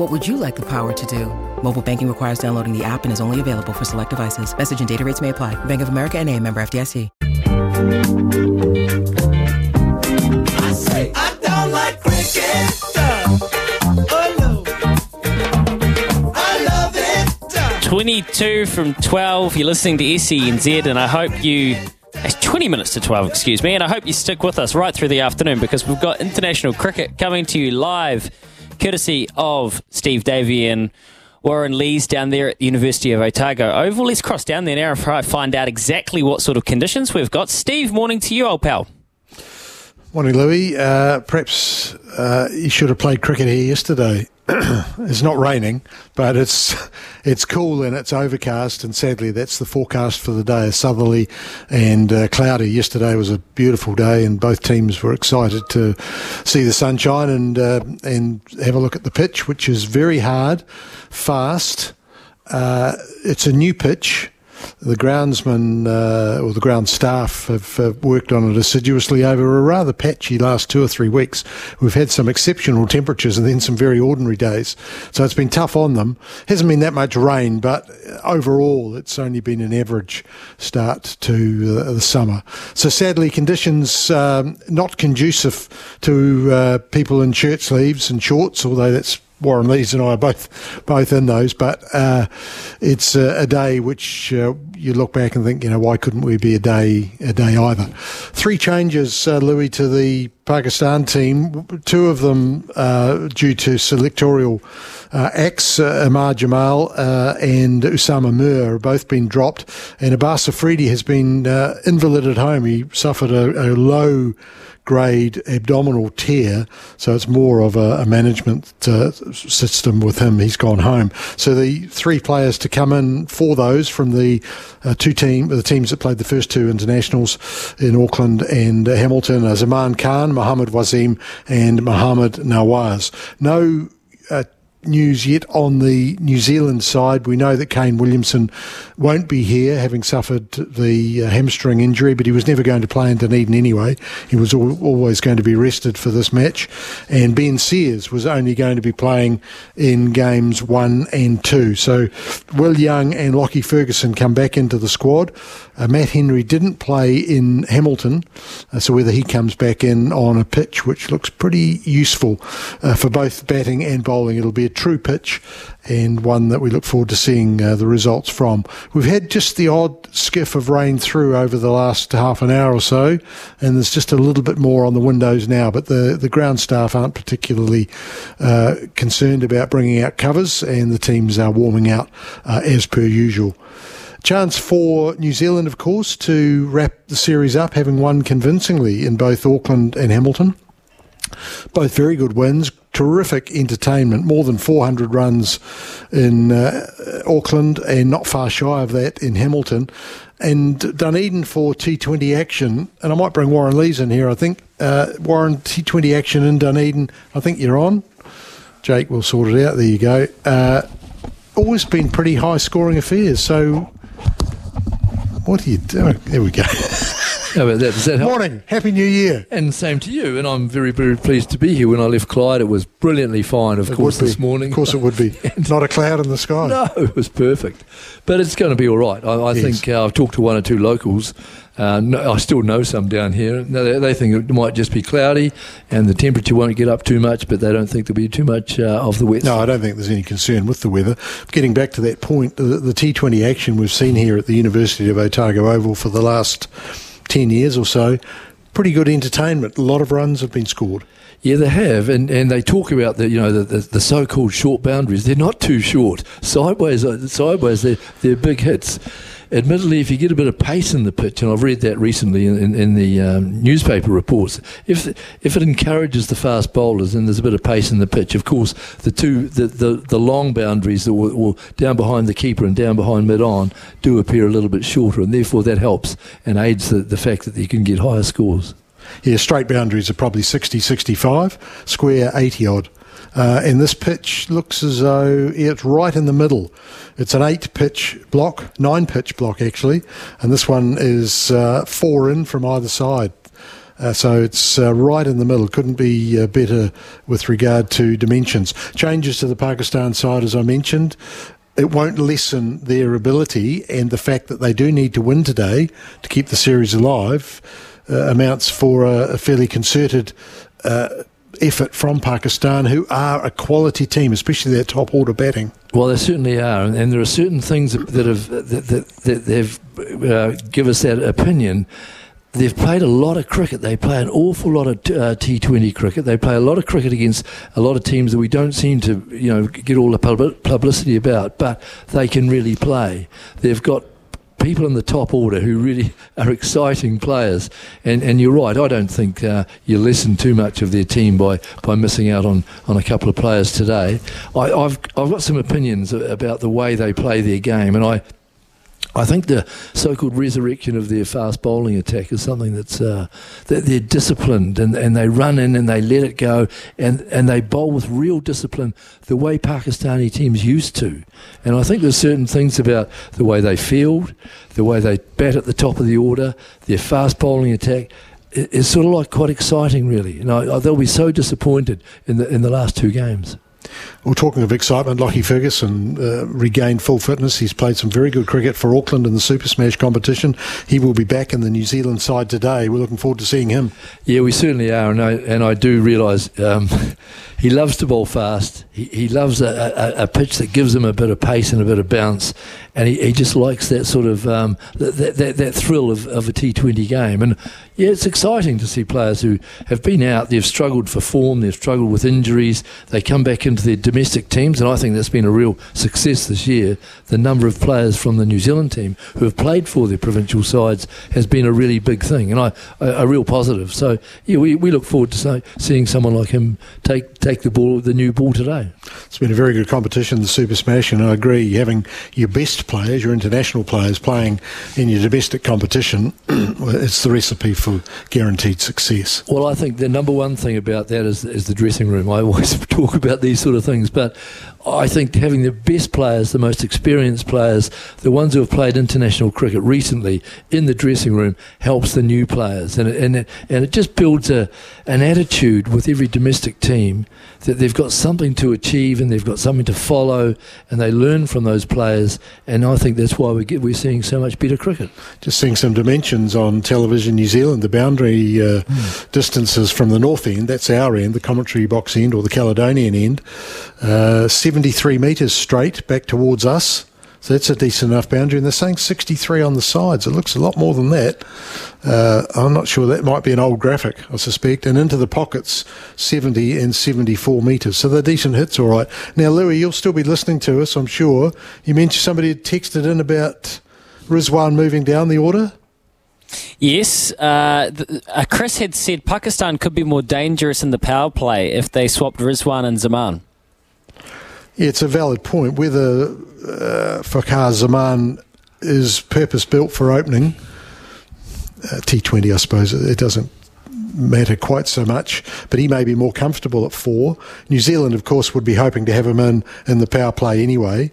What would you like the power to do? Mobile banking requires downloading the app and is only available for select devices. Message and data rates may apply. Bank of America and a member FDIC. I say I don't like cricket. Oh no. I love it. 22 from 12. You're listening to SENZ, and I hope you. It's 20 minutes to 12, excuse me, and I hope you stick with us right through the afternoon because we've got international cricket coming to you live, courtesy of Steve Davie and Warren Lees down there at the University of Otago Oval. Let's cross down there now and find out exactly what sort of conditions we've got. Steve, morning to you, old pal. Morning, Louis. Uh, perhaps uh, you should have played cricket here yesterday. it's not raining, but it's it's cool and it's overcast, and sadly, that's the forecast for the day: southerly and uh, cloudy. Yesterday was a beautiful day, and both teams were excited to see the sunshine and uh, and have a look at the pitch, which is very hard, fast. Uh, it's a new pitch the groundsman uh, or the ground staff have uh, worked on it assiduously over a rather patchy last two or three weeks. We've had some exceptional temperatures and then some very ordinary days. So it's been tough on them. Hasn't been that much rain, but overall it's only been an average start to uh, the summer. So sadly, conditions um, not conducive to uh, people in shirt sleeves and shorts, although that's Warren Lees and I are both both in those, but uh, it's a, a, day which uh, you look back and think, you know, why couldn't we be a day a day either? Three changes, uh, Louis, to the Pakistan team. Two of them uh, due to selectorial uh, acts. Uh, Aamer Jamal and Usama Mir have both been dropped, and Abbas Afridi has been invalid at home. He suffered a, a low grade abdominal tear, so it's more of a, a management uh, system with him. He's gone home. So the three players to come in for those from the uh, two team, the teams that played the first two internationals in Auckland and uh, Hamilton are Zaman Khan, Mohammad Wasim, and Mohammad Nawaz. No uh, news yet on the New Zealand side. We know that Kane Williamson won't be here, having suffered the uh, hamstring injury, but he was never going to play in Dunedin anyway. He was al- always going to be rested for this match. And Ben Sears was only going to be playing in games one and two. So Will Young and Lockie Ferguson come back into the squad. Uh, Matt Henry didn't play in Hamilton, uh, so whether he comes back in on a pitch which looks pretty useful uh, for both batting and bowling, it'll be a true pitch and one that we look forward to seeing uh, the results from. We've had just the odd skiff of rain through over the last half an hour or so, and there's just a little bit more on the windows now, but the, the ground staff aren't particularly uh, concerned about bringing out covers, and the teams are warming out uh, as per usual. Chance for New Zealand, of course, to wrap the series up, having won convincingly in both Auckland and Hamilton. Both very good wins, terrific entertainment, more than 400 runs in uh, Auckland and not far shy of that in Hamilton. And Dunedin for T20 action, and I might bring Warren Lees in here, I think. Uh, Warren, T20 action in Dunedin, I think you're on. Jake will sort it out. There you go. Uh, always been pretty high scoring affairs, so what are you doing? There we go. How about that? Does that help? Morning. Happy New Year. And same to you. And I'm very, very pleased to be here. When I left Clyde, it was brilliantly fine, of It course, this morning. Of course, it would be. Not a cloud in the sky. No, it was perfect. But it's going to be all right. I, I Yes. think uh, I've talked to one or two locals. Uh, no, I still know some down here. No, they, they think it might just be cloudy and the temperature won't get up too much, but they don't think there'll be too much uh, of the wet. No, I don't think there's any concern with the weather. Getting back to that point, the, the T20 action we've seen here at the University of Otago Oval for the last 10 years or so, pretty good entertainment. A lot of runs have been scored. Yeah, they have, and, and they talk about the you know the, the, the so-called short boundaries. They're not too short. Sideways, uh, sideways, they're they're big hits. Admittedly, if you get a bit of pace in the pitch, and I've read that recently in, in, in the um, newspaper reports, if if it encourages the fast bowlers and there's a bit of pace in the pitch, of course, the two the, the, the long boundaries that will, will down behind the keeper and down behind mid on do appear a little bit shorter, and therefore that helps and aids the, the fact that you can get higher scores. Yeah, straight boundaries are probably 60, 65, square 80 odd. Uh, and this pitch looks as though it's right in the middle. It's an eight pitch block, nine pitch block actually, and this one is uh, four in from either side. Uh, so it's uh, right in the middle. Couldn't be uh, better with regard to dimensions. Changes to the Pakistan side, as I mentioned. It won't lessen their ability, and the fact that they do need to win today to keep the series alive uh, amounts for a, a fairly concerted uh, effort from Pakistan, who are a quality team, especially their top order batting. Well, they certainly are, and, there are certain things that, have that, that, that they've uh, give us that opinion. They've played a lot of cricket. They play an awful lot of uh, T20 cricket. They play a lot of cricket against a lot of teams that we don't seem to, you know, get all the pub- publicity about. But they can really play. They've got people in the top order who really are exciting players. And, and you're right, I don't think uh, you listen too much of their team by, by missing out on, on a couple of players today. I, I've, I've got some opinions about the way they play their game, and I I think the so-called resurrection of their fast bowling attack is something that's uh, that they're disciplined and, and they run in and they let it go and, and they bowl with real discipline the way Pakistani teams used to. And I think there's certain things about the way they field, the way they bat at the top of the order, their fast bowling attack is sort of like quite exciting, really. And I, they'll be so disappointed in the in the last two games. Well, talking of excitement, Lockie Ferguson uh, regained full fitness. He's played some very good cricket for Auckland in the Super Smash competition. He will be back in the New Zealand side today. We're looking forward to seeing him. Yeah, we certainly are, and I, and I do realise um, he loves to bowl fast. He, he loves a, a, a, pitch that gives him a bit of pace and a bit of bounce, and he, he just likes that sort of um, that, that, that thrill of, of a T20 game. And yeah, it's exciting to see players who have been out, they've struggled for form, they've struggled with injuries, they come back into their domestic teams, and I think that's been a real success this year. The number of players from the New Zealand team who have played for their provincial sides has been a really big thing, and I, a, a real positive. So yeah, we, we look forward to seeing someone like him take take the ball, the new ball today. It's been a very good competition, the Super Smash, and I agree. Having your best players, your international players, playing in your domestic competition, it's the recipe for guaranteed success. Well, I think the number one thing about that is, is the dressing room. I always talk about these sort of things, but I think having the best players, the most experienced players, the ones who have played international cricket recently in the dressing room helps the new players, and it, and it, and it just builds a an attitude with every domestic team that they've got something to achieve and they've got something to follow, and they learn from those players, and I think that's why we get we're seeing so much better cricket. Just seeing some dimensions on television, New Zealand, the boundary uh, mm. distances from the north end, that's our end, the commentary box end or the Caledonian end. Uh, 73 metres straight back towards us. So that's a decent enough boundary. And they're saying 63 on the sides. It looks a lot more than that. Uh, I'm not sure. That might be an old graphic, I suspect. And into the pockets, 70 and 74 metres. So they're decent hits, all right. Now, Louis, you'll still be listening to us, I'm sure. You mentioned somebody had texted in about Rizwan moving down the order. Yes, uh, uh, Chris had said Pakistan could be more dangerous in the power play if they swapped Rizwan and Zaman. It's a valid point. Whether uh, Zaman is purpose built for opening uh, T20, I suppose it doesn't matter quite so much, but he may be more comfortable at four. New Zealand, of course, would be hoping to have him in in the power play anyway.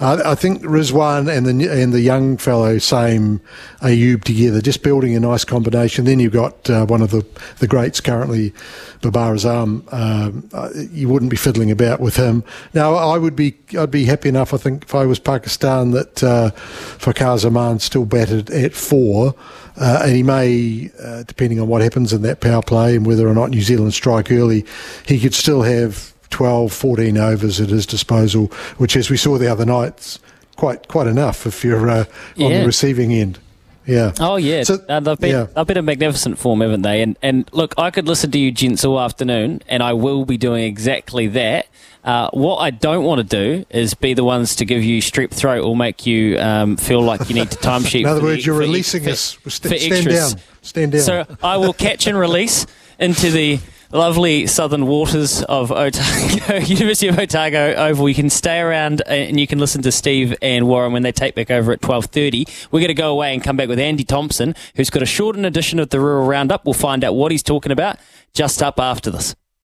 Uh, I think Rizwan and the and the young fellow Saim Ayub together, just building a nice combination. Then you've got uh, one of the, the greats currently, Babar Azam. Um, uh, you wouldn't be fiddling about with him. Now, I would be I'd be happy enough. I think if I was Pakistan that uh, Zaman still batted at four. Uh, and he may, uh, depending on what happens in that power play and whether or not New Zealand strike early, he could still have 12, 14 overs at his disposal, which, as we saw the other night, quite quite enough if you're uh, on yeah. the receiving end. Yeah. Oh yeah, So- uh, they've been yeah. they've been in magnificent form, haven't they? And and look, I could listen to you gents all afternoon, and I will be doing exactly that. Uh, what I don't want to do is be the ones to give you strep throat or make you um, feel like you need to timesheet. In other for the- words, you're releasing for- us. for St- stand extras. down. Stand down. So I will catch and release into the lovely southern waters of Otago, University of Otago Oval. You can stay around uh, and you can listen to Steve and Warren when they take back over at 12.30. We're going to go away and come back with Andy Thompson, who's got a shortened edition of the Rural Roundup. We'll find out what he's talking about just up after this.